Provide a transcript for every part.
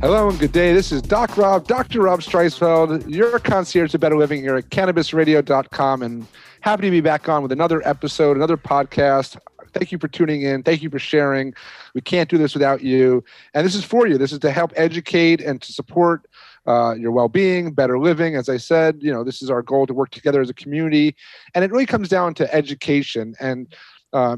Hello and good day. This is Doc Rob, Dr. Rob Streisfeld, your concierge to better living here at cannabisradio.com. And happy to be back on with another episode, another podcast. Thank you for tuning in. Thank you for sharing. We can't do this without you. And this is for you. This is to help educate and to support uh, your well-being, better living. As I said, you know, this is our goal to work together as a community. And it really comes down to education and uh,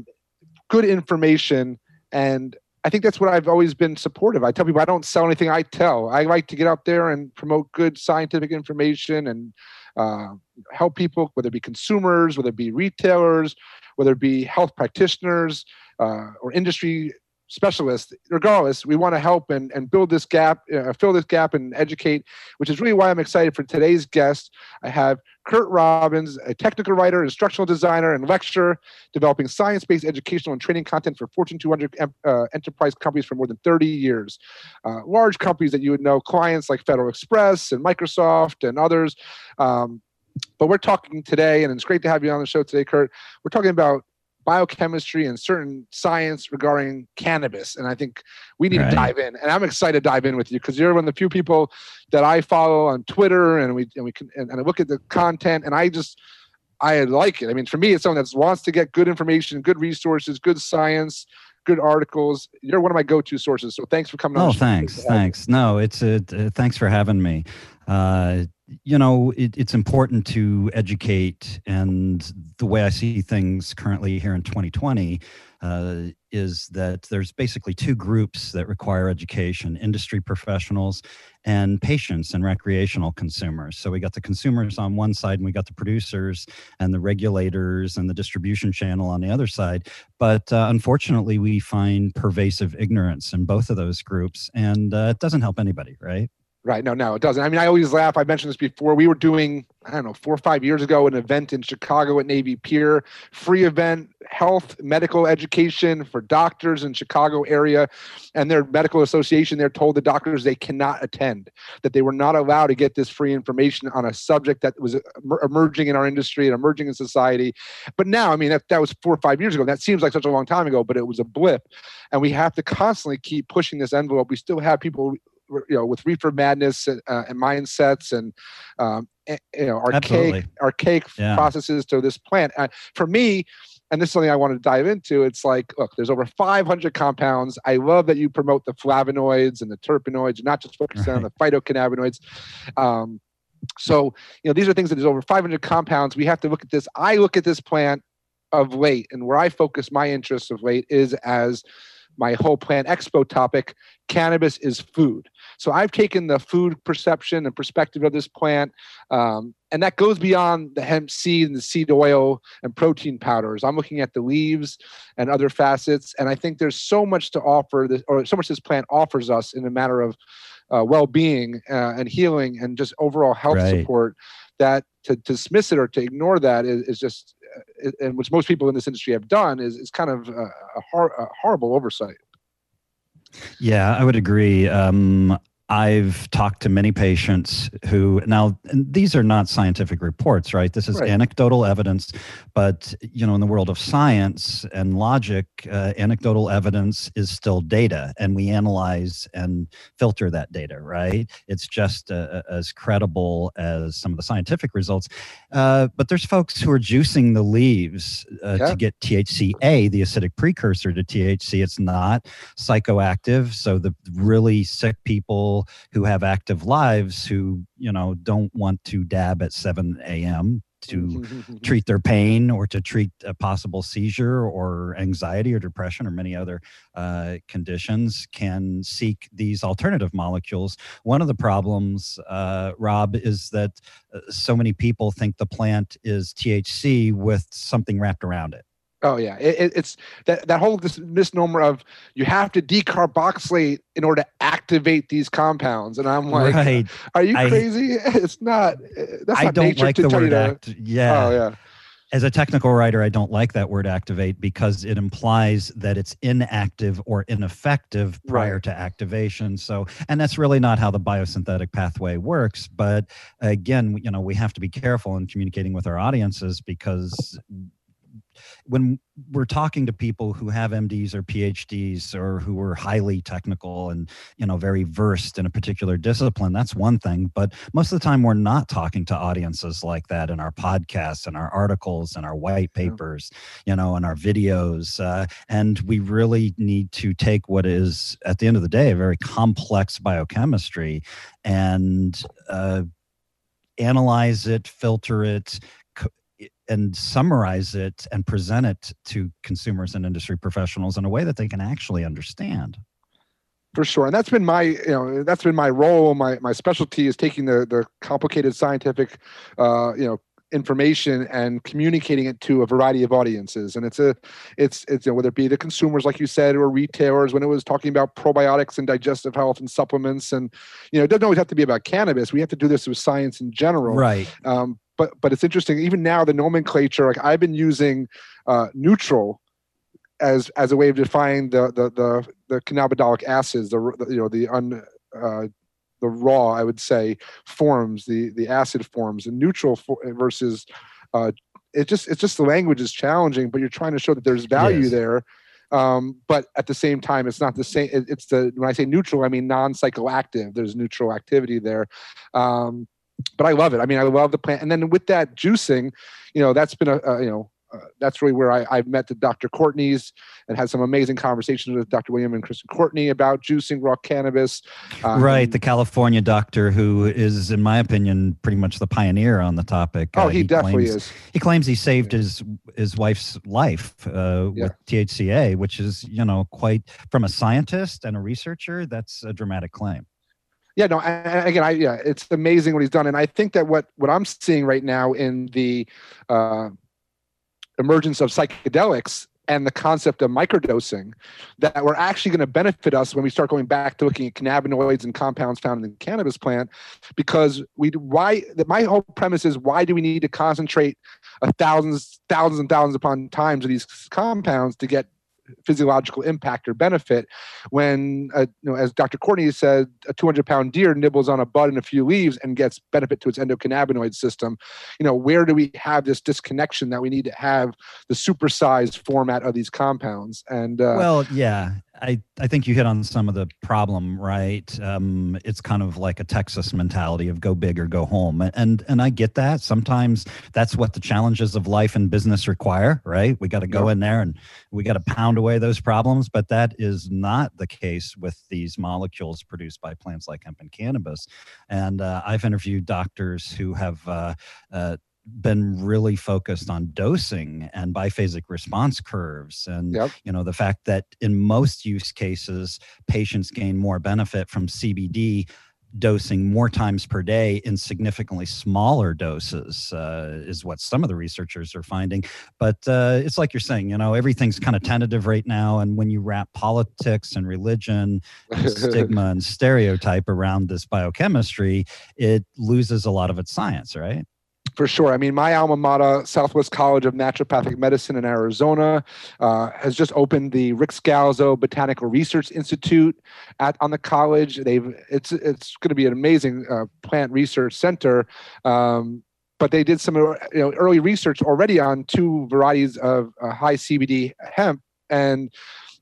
good information and I think that's what I've always been supportive. I tell people I don't sell anything. I tell. I like to get out there and promote good scientific information and uh, help people, whether it be consumers, whether it be retailers, whether it be health practitioners uh, or industry specialists regardless we want to help and, and build this gap uh, fill this gap and educate which is really why i'm excited for today's guest. I have curt robbins a technical writer instructional designer and lecturer developing science-based educational and training content for fortune 200 uh, enterprise companies for more than 30 years. Uh, large companies that you would know clients like federal express and microsoft and others. Um, but we're talking today and it's great to have you on the show today curt. We're talking about biochemistry and certain science regarding cannabis. And I think we need right. to dive in. And I'm excited to dive in with you because you're one of the few people that I follow on Twitter and we and we can and, and I look at the content and I just I like it. I mean, for me, it's someone that wants to get good information, good resources, good science, good articles. You're one of my go-to sources. So thanks for coming. On. Oh, thanks, thanks. No, it's a, uh, thanks for having me. Uh, you know, it, it's important to educate, and the way I see things currently here in 2020 uh, is that there's basically two groups that require education industry professionals and patients and recreational consumers. So we got the consumers on one side, and we got the producers and the regulators and the distribution channel on the other side. But uh, unfortunately, we find pervasive ignorance in both of those groups, and uh, it doesn't help anybody, right? Right. No, no, it doesn't. I mean, I always laugh. I mentioned this before. We were doing, I don't know, four or five years ago, an event in Chicago at Navy Pier, free event, health, medical education for doctors in Chicago area. And their medical association there told the doctors they cannot attend, that they were not allowed to get this free information on a subject that was emerging in our industry and emerging in society. But now, I mean, that, that was four or five years ago. That seems like such a long time ago, but it was a blip. And we have to constantly keep pushing this envelope. We still have people you know with reefer madness and, uh, and mindsets and um, you know archaic Absolutely. archaic yeah. processes to this plant. Uh, for me, and this is something I want to dive into. It's like, look, there's over 500 compounds. I love that you promote the flavonoids and the terpenoids, and not just focus right. on the phytocannabinoids. Um, so, you know, these are things that there's over 500 compounds. We have to look at this. I look at this plant of late, and where I focus my interest of late is as my whole plant expo topic cannabis is food so i've taken the food perception and perspective of this plant um, and that goes beyond the hemp seed and the seed oil and protein powders i'm looking at the leaves and other facets and i think there's so much to offer this or so much this plant offers us in a matter of uh, well-being uh, and healing and just overall health right. support that to, to dismiss it or to ignore that is, is just and which most people in this industry have done is, is kind of a, a, hor- a horrible oversight. Yeah, I would agree. Um, I've talked to many patients who now these are not scientific reports, right? This is right. anecdotal evidence, but you know, in the world of science and logic, uh, anecdotal evidence is still data, and we analyze and filter that data, right? It's just uh, as credible as some of the scientific results. Uh, but there's folks who are juicing the leaves uh, yeah. to get THCA, the acidic precursor to THC. It's not psychoactive, so the really sick people who have active lives who you know don't want to dab at 7 a.m to treat their pain or to treat a possible seizure or anxiety or depression or many other uh, conditions can seek these alternative molecules. One of the problems, uh, Rob, is that uh, so many people think the plant is THC with something wrapped around it Oh yeah, it, it's that that whole misnomer of you have to decarboxylate in order to activate these compounds, and I'm like, right. are you crazy? I, it's not. That's I not don't like the word to, act. Yeah. Oh yeah as a technical writer, I don't like that word activate because it implies that it's inactive or ineffective prior right. to activation. So, and that's really not how the biosynthetic pathway works. But again, you know, we have to be careful in communicating with our audiences because when we're talking to people who have MDs or PhDs or who are highly technical and you know very versed in a particular discipline, that's one thing. But most of the time, we're not talking to audiences like that in our podcasts and our articles and our white papers, you know, and our videos. Uh, and we really need to take what is, at the end of the day, a very complex biochemistry and uh, analyze it, filter it, and summarize it and present it to consumers and industry professionals in a way that they can actually understand. For sure and that's been my you know that's been my role. My my specialty is taking the the complicated scientific uh you know information and communicating it to a variety of audiences. And it's a it's it's you know, whether it be the consumers like you said or retailers when it was talking about probiotics and digestive health and supplements and you know it doesn't always have to be about cannabis. We have to do this with science in general. Right. Um, but but it's interesting. Even now, the nomenclature, like I've been using uh, neutral as as a way of defining the the the, the cannabidolic acids, the, the you know the un uh, the raw, I would say, forms, the the acid forms, and neutral for, versus uh, it just it's just the language is challenging, but you're trying to show that there's value yes. there. Um, but at the same time, it's not the same. It, it's the when I say neutral, I mean non-psychoactive. There's neutral activity there. Um, but I love it. I mean, I love the plant. And then with that juicing, you know, that's been a, a you know, uh, that's really where I, I've met the Dr. Courtney's and had some amazing conversations with Dr. William and Kristen Courtney about juicing raw cannabis. Um, right, the California doctor who is, in my opinion, pretty much the pioneer on the topic. Oh, uh, he, he, definitely claims, is. He claims he saved his his wife's life uh, yeah. with THCA, which is you know quite from a scientist and a researcher. That's a dramatic claim yeah, no, and again, I yeah, it's amazing what he's done, and I think that what what I'm seeing right now in the uh, emergence of psychedelics and the concept of microdosing that we're actually going to benefit us when we start going back to looking at cannabinoids and compounds found in the cannabis plant because we why my whole premise is why do we need to concentrate a thousands thousands and thousands upon times of these compounds to get physiological impact or benefit when uh, you know as dr courtney said a 200 pound deer nibbles on a bud and a few leaves and gets benefit to its endocannabinoid system. You know where do we have this disconnection that we need to have the supersized format of these compounds? And uh, well yeah I, I think you hit on some of the problem, right? Um, it's kind of like a Texas mentality of go big or go home, and and I get that. Sometimes that's what the challenges of life and business require, right? We got to go in there and we got to pound away those problems, but that is not the case with these molecules produced by plants like hemp and cannabis. And uh, I've interviewed doctors who have uh, uh, been really focused on dosing and biphasic response curves and yep. you know the fact that in most use cases patients gain more benefit from CBD dosing more times per day in significantly smaller doses uh, is what some of the researchers are finding but uh, it's like you're saying you know everything's kind of tentative right now and when you wrap politics and religion and stigma and stereotype around this biochemistry it loses a lot of its science right for sure. I mean, my alma mater, Southwest College of Naturopathic Medicine in Arizona, uh, has just opened the Ric Scalzo Botanical Research Institute at on the college. They've it's it's going to be an amazing uh, plant research center. Um, but they did some you know, early research already on two varieties of uh, high CBD hemp, and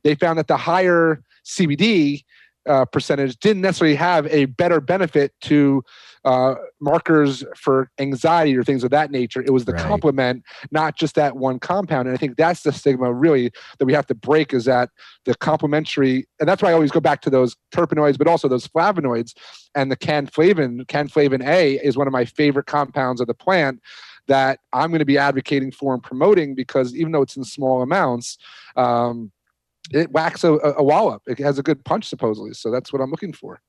they found that the higher CBD uh, percentage didn't necessarily have a better benefit to uh, markers for anxiety or things of that nature. It was the right. complement, not just that one compound. And I think that's the stigma really that we have to break is that the complementary, and that's why I always go back to those terpenoids, but also those flavonoids. And the canflavin, canflavin A, is one of my favorite compounds of the plant that I'm going to be advocating for and promoting because even though it's in small amounts, um, it whacks a, a wallop. It has a good punch supposedly. So that's what I'm looking for.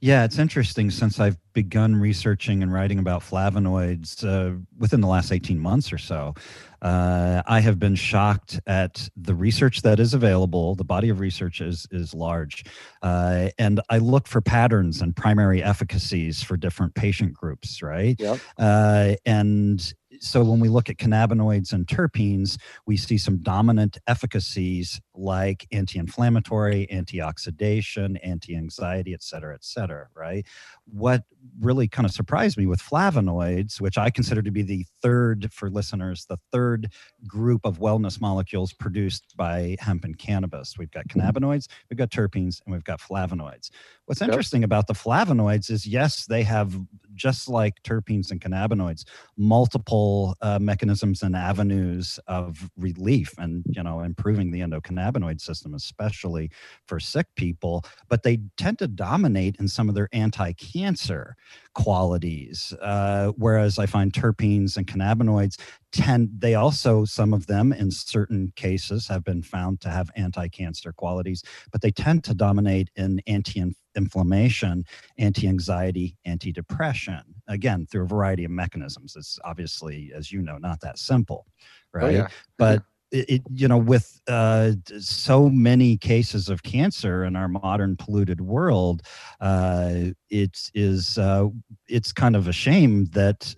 Yeah, it's interesting since I've begun researching and writing about flavonoids uh, within the last 18 months or so. Uh, I have been shocked at the research that is available. The body of research is is large, uh, and I look for patterns and primary efficacies for different patient groups, right? Yep. Uh, and so when we look at cannabinoids and terpenes, we see some dominant efficacies like anti-inflammatory, antioxidation, anti-anxiety, et cetera, et cetera, right? What really kind of surprised me with flavonoids, which I consider to be the third, for listeners, the third group of wellness molecules produced by hemp and cannabis. We've got cannabinoids, we've got terpenes, and we've got flavonoids. What's interesting about the flavonoids is yes, they have, just like terpenes and cannabinoids, multiple uh, mechanisms and avenues of relief and, you know, improving the endocannabinoid system, especially for sick people, but they tend to dominate in some of their anti-cancer qualities. Uh, whereas I find terpenes and cannabinoids tend, they also, some of them in certain cases have been found to have anti cancer qualities, but they tend to dominate in anti inflammation, anti anxiety, anti depression. Again, through a variety of mechanisms. It's obviously, as you know, not that simple, right? Oh, yeah. But it, you know with uh, so many cases of cancer in our modern polluted world uh, it is uh, it's kind of a shame that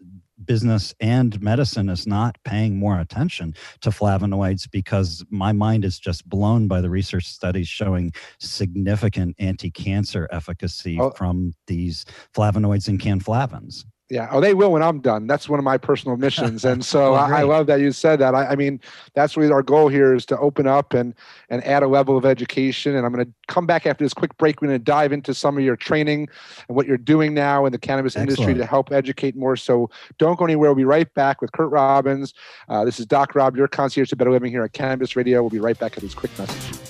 business and medicine is not paying more attention to flavonoids because my mind is just blown by the research studies showing significant anti-cancer efficacy oh. from these flavonoids and canflavins yeah. Oh, they will when I'm done. That's one of my personal missions, and so well, I, I, love that you said that. I, I, mean, that's really our goal here is to open up and and add a level of education. And I'm going to come back after this quick break. We're going to dive into some of your training and what you're doing now in the cannabis Excellent. industry to help educate more. So don't go anywhere. We'll be right back with Curt Robbins. Uh, this is Doc Rob, your concierge to better living here at Cannabis Radio. We'll be right back at this quick message.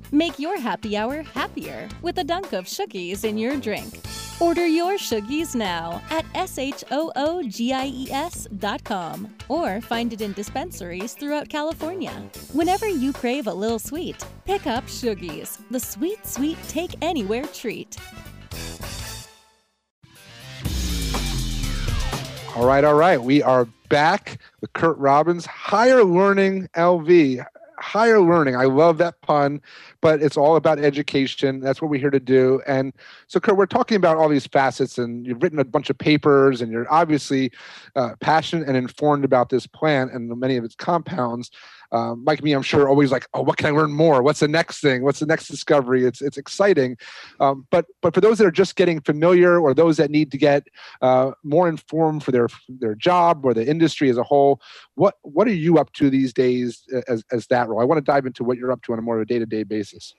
Make your happy hour happier with a dunk of Shoogies in your drink. Order your Shoogies now at S-H-O-O-G-I-E-S.com or find it in dispensaries throughout California. Whenever you crave a little sweet, pick up Shoogies, the sweet, sweet take anywhere treat. All right, all right. We are back with Curt Robbins, Higher Learning LV higher learning. I love that pun, but it's all about education. That's what we're here to do. And so, Curt, we're talking about all these facets, and you've written a bunch of papers, and you're obviously uh, passionate and informed about this plant and many of its compounds um, like me, I'm sure always like, oh, what can I learn more? What's the next thing? What's the next discovery? It's it's exciting, um, but but for those that are just getting familiar or those that need to get uh, more informed for their their job or the industry as a whole, what what are you up to these days as as that role? I want to dive into what you're up to on a more day to day basis.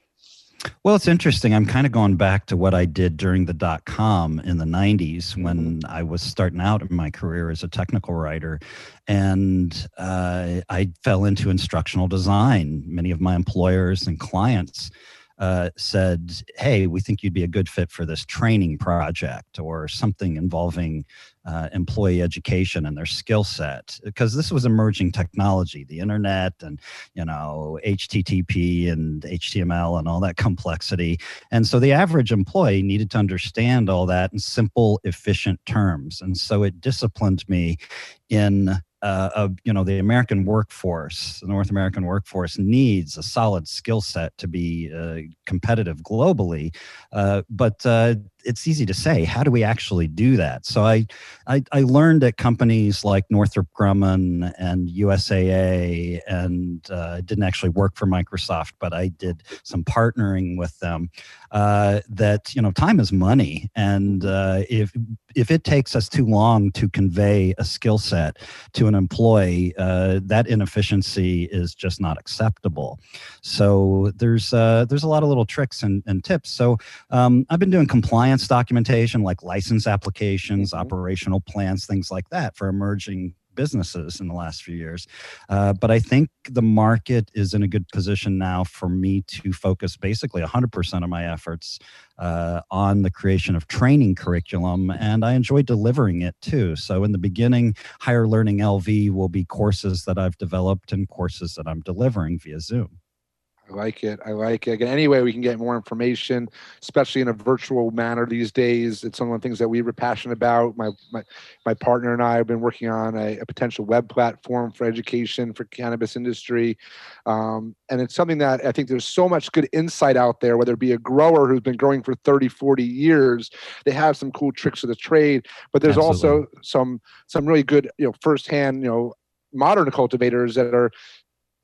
Well, it's interesting. I'm kind of going back to what I did during the dot com in the 90s when mm-hmm. I was starting out in my career as a technical writer. And uh, I fell into instructional design. Many of my employers and clients uh, said, Hey, we think you'd be a good fit for this training project or something involving uh, employee education and their skill set because this was emerging technology the internet and you know http and html and all that complexity and so the average employee needed to understand all that in simple efficient terms and so it disciplined me in uh, of you know the American workforce, the North American workforce needs a solid skill set to be uh, competitive globally. Uh, but uh, it's easy to say. How do we actually do that? So I, I, I learned at companies like Northrop Grumman and USAA, and uh, didn't actually work for Microsoft, but I did some partnering with them. Uh, that you know, time is money, and uh, if if it takes us too long to convey a skill set to an employee, uh, that inefficiency is just not acceptable. So there's uh, there's a lot of little tricks and, and tips. So um, I've been doing compliance documentation like license applications, mm-hmm. operational plans, things like that for emerging businesses in the last few years. Uh, but I think the market is in a good position now for me to focus basically 100% of my efforts uh, on the creation of training curriculum, and I enjoy delivering it too. So, in the beginning, Higher Learning LV will be courses that I've developed and courses that I'm delivering via Zoom. I like it. I like it. Again, any way we can get more information, especially in a virtual manner these days, it's one of the things that we were passionate about. My my, my partner and I have been working on a, a potential web platform for education for cannabis industry, um, and it's something that I think there's so much good insight out there. Whether it be a grower who's been growing for 30, 40 years, they have some cool tricks of the trade, but there's Absolutely. also some some really good you know firsthand you know modern cultivators that are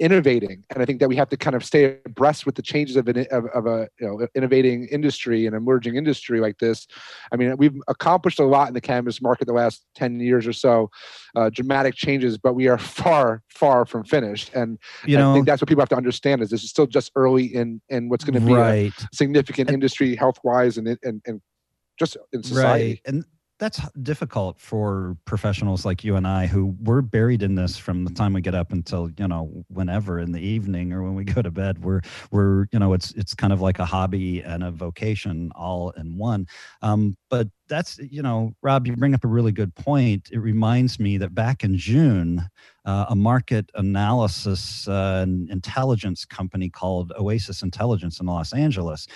innovating and i think that we have to kind of stay abreast with the changes of, an, of, of, a you know innovating industry and emerging industry like this. I mean we've accomplished a lot in the cannabis market the last 10 years or so uh, dramatic changes but we are far far from finished. And you know, i think that's what people have to understand is this is still just early in in what's going to be right. a significant and, industry health wise and, and and just in society. Right and that's difficult for professionals like you and I who we're buried in this from the time we get up until you know whenever in the evening or when we go to bed. We're we're you know it's it's kind of like a hobby and a vocation all in one. Um, but that's you know rob you bring up a really good point. It reminds me that back in june uh, a market analysis uh, intelligence company called oasis intelligence in los angeles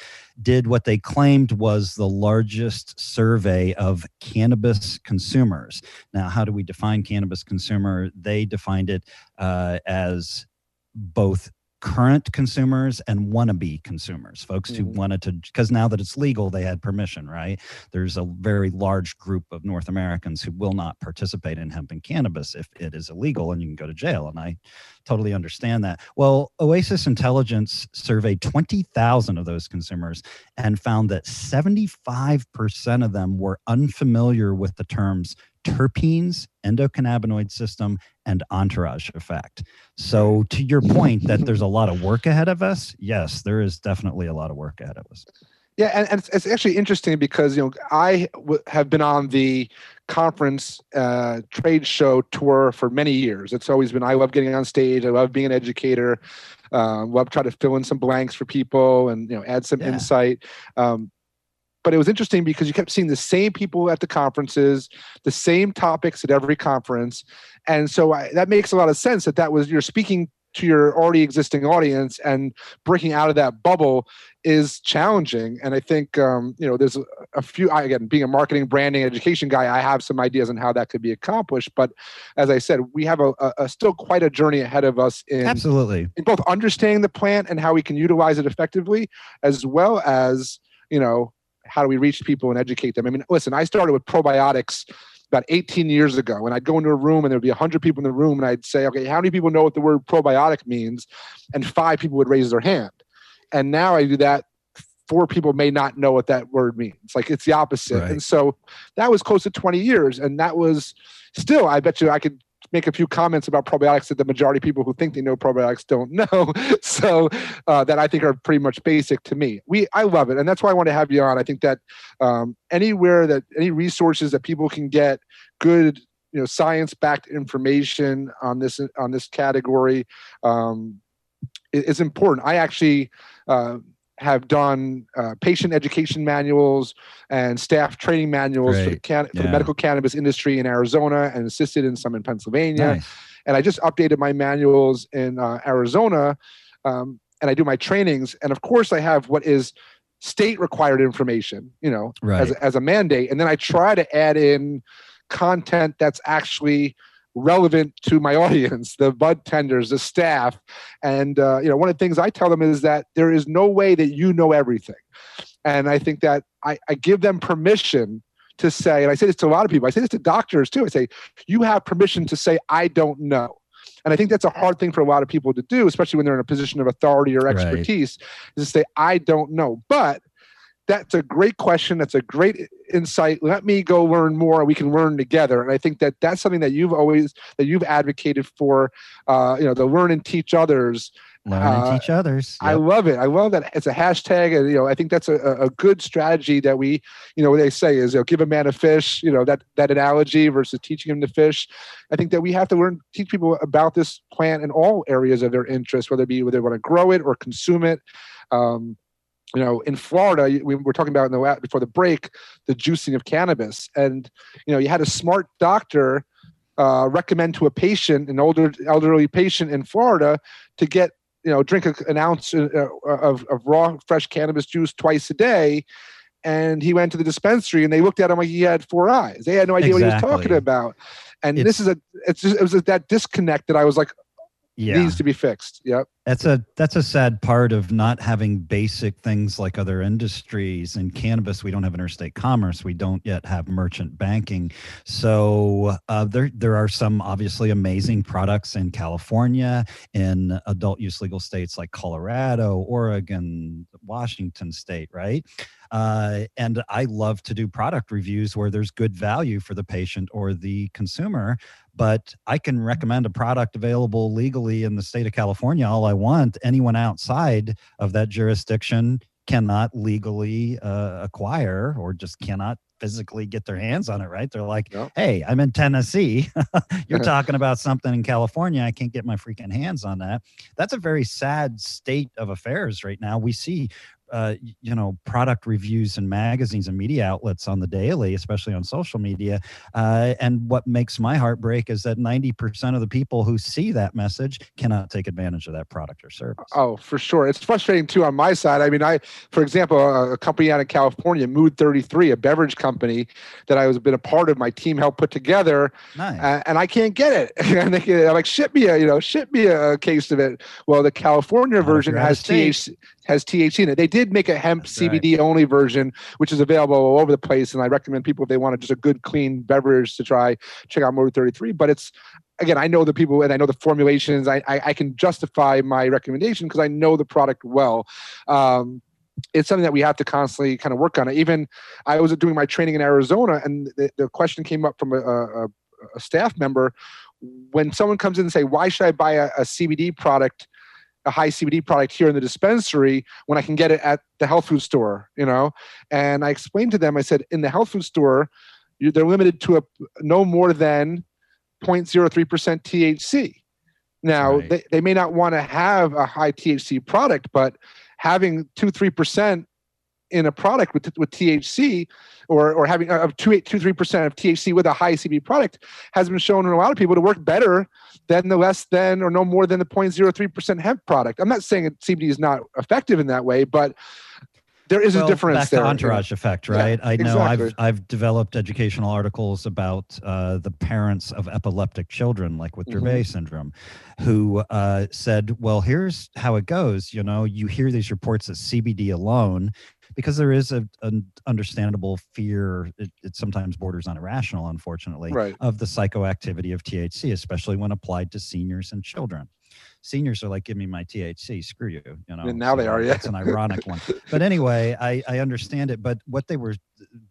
did what they claimed was the largest survey of cannabis consumers. Now how do we define cannabis consumer? They defined it uh, as both current consumers and wannabe consumers, folks mm-hmm. who wanted to, because now that it's legal, they had permission, right? There's a very large group of North Americans who will not participate in hemp and cannabis if it is illegal and you can go to jail. And I totally understand that. Well, Oasis Intelligence surveyed 20,000 of those consumers and found that 75% of them were unfamiliar with the terms terpenes, endocannabinoid system, and entourage effect. So, to your point that there's a lot of work ahead of us, yes, there is definitely a lot of work ahead of us. Yeah, and, and it's, it's, actually interesting because you know I w- have been on the conference uh, trade show tour for many years. It's always been I love getting on stage. I love being an educator. Um, love try to fill in some blanks for people and you know add some yeah. insight. Um, but it was interesting because you kept seeing the same people at the conferences, the same topics at every conference, and so I, that makes a lot of sense. That that was you're speaking to your already existing audience, and breaking out of that bubble is challenging. And I think um, you know there's a, a few. I, again, being a marketing, branding, education guy, I have some ideas on how that could be accomplished. But as I said, we have a, a, a still quite a journey ahead of us in absolutely in both understanding the plant and how we can utilize it effectively, as well as you know how do we reach people and educate them? I mean, listen, I started with probiotics about 18 years ago, and I'd go into a room and there'd be 100 people in the room, and I'd say, okay, how many people know what the word probiotic means? And five people would raise their hand. And now I do that. Four people may not know what that word means. Like it's the opposite. Right. And so that was close to 20 years. And that was still, I bet you I could make a few comments about probiotics that the majority of people who think they know probiotics don't know. so uh, that I think are pretty much basic to me. We I love it, and that's why I want to have you on. I think that um, anywhere that any resources that people can get good you know science backed information on this on this category um, is important. I actually uh, have done uh, patient education manuals and staff training manuals for the, can- for, the, medical cannabis industry in Arizona and assisted in some in Pennsylvania. Nice. And I just updated my manuals in uh, Arizona um, and I do my trainings. And of course, I have what is state required information, you know, right. as, as a mandate. And then I try to add in content that's actually relevant to my audience, the bud tenders, the staff. And, uh, you know, one of the things I tell them is that there is no way that you know everything. And I think that I, I give them permission to say, and I say this to a lot of people, I say this to doctors too. I say, you have permission to say, I don't know. And I think that's a hard thing for a lot of people to do, especially when they're in a position of authority or expertise, right. is to say, I don't know. But that's a great question. That's a great insight. Let me go learn more. We can learn together. And I think that that's something that you've always that you've advocated for. Uh, you know, the learn and teach others Learn and uh, teach others. Yep. I love it. I love that it's a hashtag, and you know, I think that's a, a good strategy that we, you know, what they say is, you know, give a man a fish. You know, that that analogy versus teaching him to fish. I think that we have to learn, teach people about this plant in all areas of their interest, whether it be whether they want to grow it or consume it. Um, you know, in Florida, we were talking about in the before the break, the juicing of cannabis, and you know, you had a smart doctor uh, recommend to a patient, an older elderly patient in Florida, to get you know drink a, an ounce uh, of, of raw fresh cannabis juice twice a day. And he went to the dispensary, and they looked at him like he had four eyes. They had no idea exactly. what he was talking about. And it's, this is a it's just, it was that disconnect that I was like, yeah. needs to be fixed. Yep. That's a that's a sad part of not having basic things like other industries. In cannabis, we don't have interstate commerce. We don't yet have merchant banking. So uh, there there are some obviously amazing products in California, in adult use legal states like Colorado, Oregon, Washington State, right? Uh, and I love to do product reviews where there's good value for the patient or the consumer. But I can recommend a product available legally in the state of California all want. Anyone outside of that jurisdiction cannot legally uh, acquire or just cannot physically get their hands on it, right? They're like, yep. hey, I'm in Tennessee. You're talking about something in California. I can't get my freaking hands on that. That's a very sad state of affairs right now. We see uh, you know product reviews and magazines and media outlets on the daily especially on social media uh, and what makes my heart break is that 90% of the people who see that message cannot take advantage of that product or service. Oh for sure. It's frustrating too on my side. I mean i for example a, a company out in california mood 33 a beverage company that i was been a part of my team helped put together nice. uh, and i can't get it. And they, i'm like ship me a you know ship me a case of it. Well the california version has THC, has THC in it. They did make a hemp That's CBD right. only version, which is available all over the place. And I recommend people if they want just a good, clean beverage to try, check out Mood 33. But it's again, I know the people and I know the formulations. I I, I can justify my recommendation because I know the product well. Um, it's something that we have to constantly kind of work on. Even I was doing my training in Arizona, and the, the question came up from a, a, a staff member when someone comes in and say, "Why should I buy a, a CBD product?" A high CBD product here in the dispensary when I can get it at the health food store, you know? And I explained to them, I said, in the health food store, they're limited to a no more than 0.03% THC. Now, right. they, they may not want to have a high THC product, but having two, 3% in a product with, with THC or, or having uh, of two, two, 3% of THC with a high CBD product has been shown in a lot of people to work better than the less than or no more than the 0.03% hemp product. I'm not saying that CBD is not effective in that way, but there is well, a difference back there. To entourage effect, right? Yeah, I know exactly. I've I've developed educational articles about uh, the parents of epileptic children, like with Dravet mm-hmm. syndrome, who uh, said, "Well, here's how it goes. You know, you hear these reports that CBD alone because there is a, an understandable fear it, it, sometimes borders on irrational unfortunately right. of the psychoactivity of thc especially when applied to seniors and children seniors are like give me my thc screw you you know and now so they are yeah it's an ironic one but anyway I, I understand it but what they were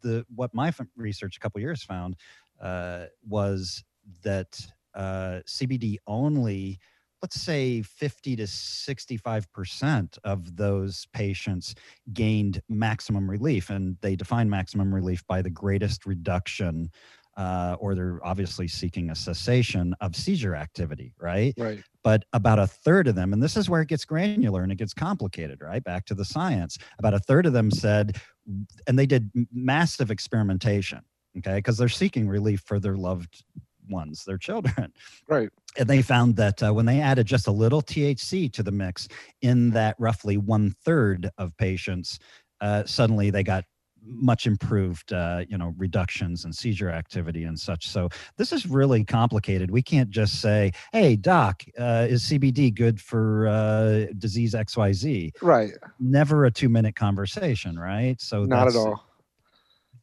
the what my research a couple years found uh, was that uh, cbd only let's say 50 to 65% of those patients gained maximum relief. And they define maximum relief by the greatest reduction, uh, or they're obviously seeking a cessation of seizure activity, right? Right. But about a third of them, and this is where it gets granular and it gets complicated, right? Back to the science. About a third of them said, and they did massive experimentation, okay, because they're seeking relief for their loved ones, their children. Right. And they found that uh, when they added just a little THC to the mix, in that roughly one third of patients, uh, suddenly they got much improved uh, you know reductions in seizure activity and such. So this is really complicated. We can't just say hey doc uh, is cbd good for uh, disease xyz right. Never a two minute conversation right? So not at all.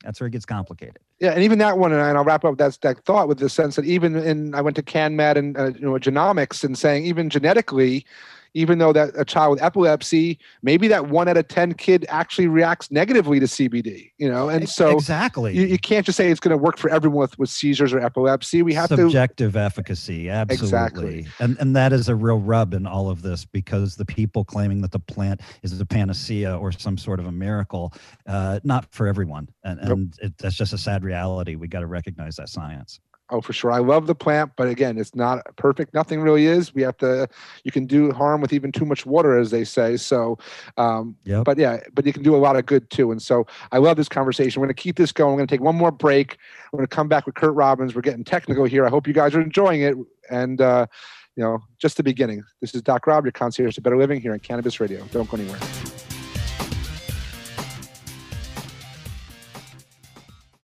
that's where it gets complicated. Yeah, and even that one, and I'll wrap up that that thought with the sense that even in I went to CannMed and uh, you know genomics and saying even genetically, even though that a child with epilepsy, maybe that one out of 10 kid actually reacts negatively to CBD, you know? And so exactly, you, you can't just say it's going to work for everyone with, with seizures or epilepsy. We have subjective to subjective efficacy. Absolutely. Exactly. And, and that is a real rub in all of this because the people claiming that the plant is a panacea or some sort of a miracle, uh, not for everyone. And, and it, that's just a sad reality. We got to recognize that science. Oh, for sure. I love the plant, but again, it's not perfect. Nothing really is. We have to. You can do harm with even too much water, as they say. So, um, yep. but yeah, but you can do a lot of good too. And so, I love this conversation. We're going to keep this going. We're going to take one more break. We're going to come back with Curt Robbins. We're getting technical here. I hope you guys are enjoying it. And uh, you know, just the beginning. This is Doc Rob, your concierge to better living here on Cannabis Radio. Don't go anywhere.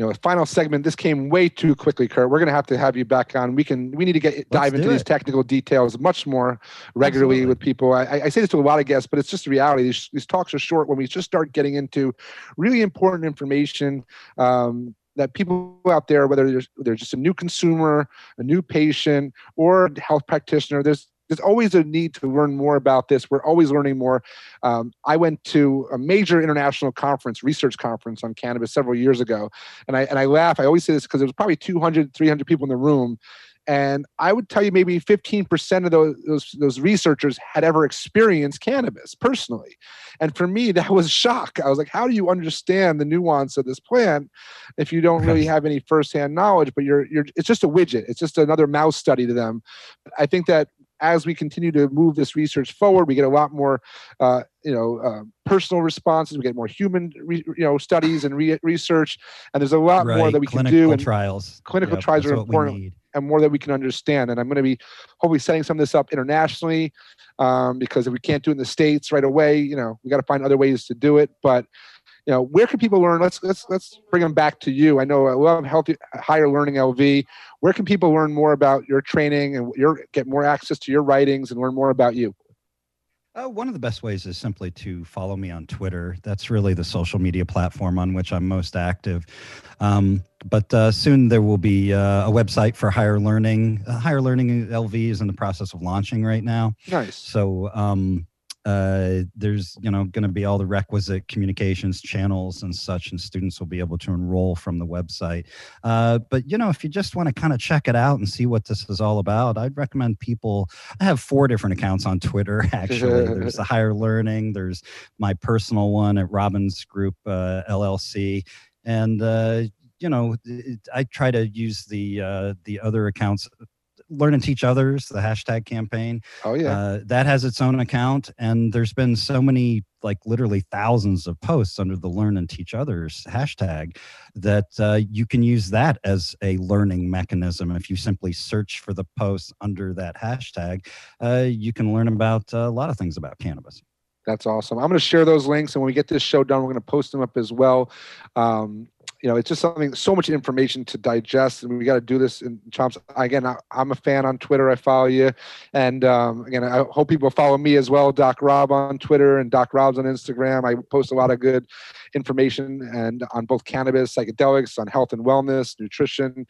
you know, final segment. This came way too quickly, Curt. We're going to have to have you back on. We can. We need to get Let's dive into it. these technical details much more regularly Absolutely. with people. I, I, say this to a lot of guests, but it's just the reality. These, these talks are short when we just start getting into really important information. Um, that people out there, whether they're, they're just a new consumer, a new patient, or a health practitioner, there's there's always a need to learn more about this. We're always learning more. Um, I went to a major international conference, research conference on cannabis several years ago. And I, and I laugh. I always say this because there was probably 200, 300 people in the room. And I would tell you maybe 15% of those, those, those researchers had ever experienced cannabis personally. And for me, that was shock. I was like, how do you understand the nuance of this plant if you don't really have any firsthand knowledge? But you're, you're, it's just a widget. It's just another mouse study to them. I think that as we continue to move this research forward, we get a lot more, uh, you know, uh, personal responses. We get more human, re- you know, studies and re- research, and there's a lot right. more that we clinical can do. And clinical trials, clinical yep, trials are important, and more that we can understand. And I'm going to be hopefully setting some of this up internationally, um, because if we can't do it in the states right away, you know, we got to find other ways to do it. But you know, where can people learn? Let's let's let's bring them back to you. I know I love healthy higher learning LV. Where can people learn more about your training and your get more access to your writings and learn more about you? Uh, one of the best ways is simply to follow me on Twitter. That's really the social media platform on which I'm most active. Um, but uh, soon there will be uh, a website for higher learning. Uh, higher learning LV is in the process of launching right now. Nice. So um, uh, there's you know going to be all the requisite communications channels and such and students will be able to enroll from the website. Uh, but you know if you just want to kind of check it out and see what this is all about i'd recommend people i have four different accounts on twitter actually. There's the higher learning there's my personal one at robbins group uh, llc and uh, you know it, i try to use the uh, the other accounts learn and teach others the hashtag campaign oh yeah uh, that has its own account and there's been so many like literally thousands of posts under the learn and teach others hashtag that uh, you can use that as a learning mechanism if you simply search for the posts under that hashtag uh, you can learn about a lot of things about cannabis that's awesome. I'm going to share those links, and when we get this show done, we're going to post them up as well. Um, you know, it's just something so much information to digest, and we got to do this in chomps. Again, I, am a fan on Twitter. I follow you, and um, again, I hope people follow me as well. Doc Rob on Twitter and Doc Rob's on Instagram. I post a lot of good information and on both cannabis, psychedelics, on health and wellness, nutrition.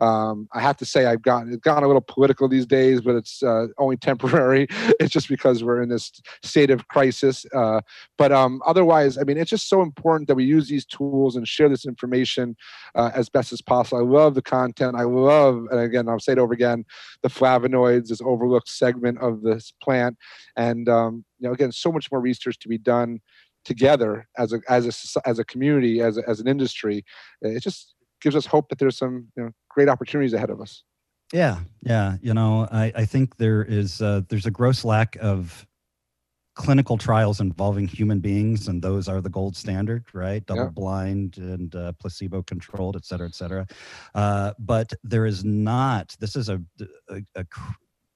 Um, I have to say I've gotten it's gotten a little political these days, but it's uh, only temporary. it's just because we're in this state of crisis. Uh, but um, otherwise, I mean, it's just so important that we use these tools and share this information uh, as best as possible. I love the content. I love, and again, I'll say it over again, the flavonoids, this overlooked segment of this plant, and um, you know, again, so much more research to be done together as a as a as a community as a, as an industry it just gives us hope that there's some you know, great opportunities ahead of us. Yeah, yeah. You know, I, I think there is uh, there's a gross lack of clinical trials involving human beings, and those are the gold standard, right? Double yeah. blind and uh, placebo controlled, et cetera, et cetera. Uh, but there is not, this is a, a, a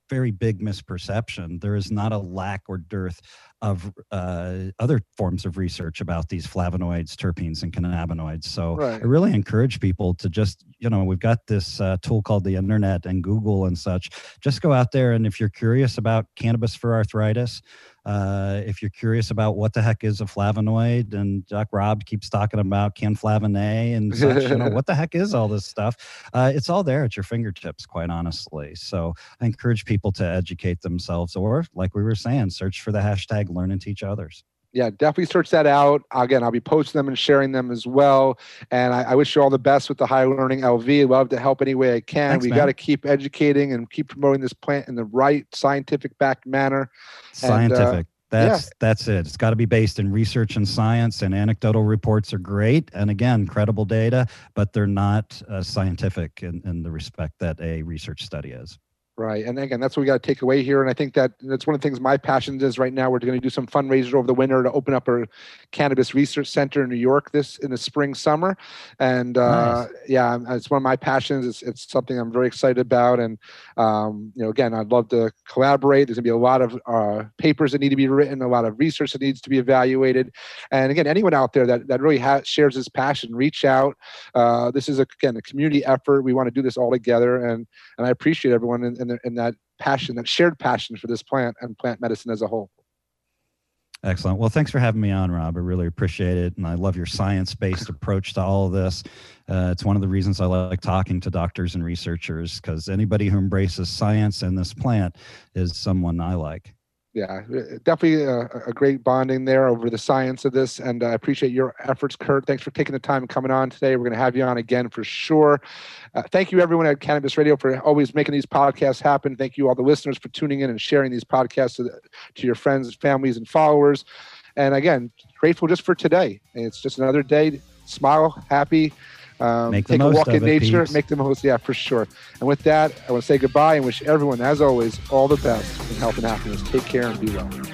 very big misperception. There is not a lack or dearth of uh, other forms of research about these flavonoids, terpenes, and cannabinoids. So right. I really encourage people to just, you know, we've got this uh, tool called the internet and Google and such. Just go out there and if you're curious about cannabis for arthritis, uh, if you're curious about what the heck is a flavonoid, and Doc Rob keeps talking about canflavin A and such, you know, what the heck is all this stuff? Uh, it's all there at your fingertips, quite honestly. So I encourage people to educate themselves, or like we were saying, search for the hashtag learn and teach others yeah, definitely search that out. Again, I'll be posting them and sharing them as well. And I, I wish you all the best with the High Learning LV. I'd love to help any way I can. Thanks, we got to keep educating and keep promoting this plant in the right scientific backed manner. Scientific. And, uh, that's yeah. that's it. It's got to be based in research and science. And anecdotal reports are great, and again, credible data, but they're not uh, scientific in, in the respect that a research study is. Right. And again, that's what we got to take away here. And I think that that's one of the things my passion is right now. We're going to do some fundraiser over the winter to open up a cannabis research center in New York this in the spring, summer. And uh, nice. yeah, it's one of my passions. It's, it's something I'm very excited about. And, um, you know, again, I'd love to collaborate. There's going to be a lot of uh, papers that need to be written, a lot of research that needs to be evaluated. And again, anyone out there that, that really ha- shares this passion, reach out. Uh, this is, a, again, a community effort. We want to do this all together. And, and I appreciate everyone. And, and, that passion, that shared passion for this plant and plant medicine as a whole. Excellent. Well, thanks for having me on, Rob. I really appreciate it. And I love your science based approach to all of this. Uh, it's one of the reasons I like talking to doctors and researchers because anybody who embraces science and this plant is someone I like yeah, definitely a, a, great bonding there over the science of this. And I appreciate your efforts, Curt. Thanks for taking the time and coming on today. We're going to have you on again for sure. Uh, thank you, everyone at Cannabis Radio, for always making these podcasts happen. Thank you, all the listeners, for tuning in and sharing these podcasts to, the, to your friends, families, and followers. And again, grateful just for today. It's just another day. Smile, happy um, take a walk in nature, peeps. make the most. Yeah, for sure. And with that, I want to say goodbye and wish everyone, as always, all the best in health and happiness. Take care and be well.